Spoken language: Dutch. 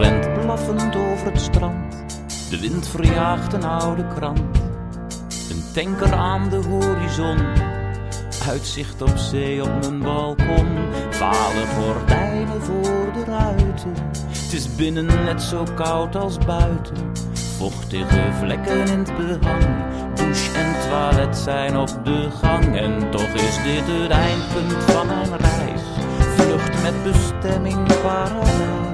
rent blaffend over het strand. De wind verjaagt een oude krant. Een tanker aan de horizon. Uitzicht op zee op mijn balkon. Vale gordijnen voor de ruiten. Het is binnen net zo koud als buiten. Vochtige vlekken in het behang. Douche en toilet zijn op de gang. En toch is dit het eindpunt van mijn reis. Vlucht met bestemming paradijs.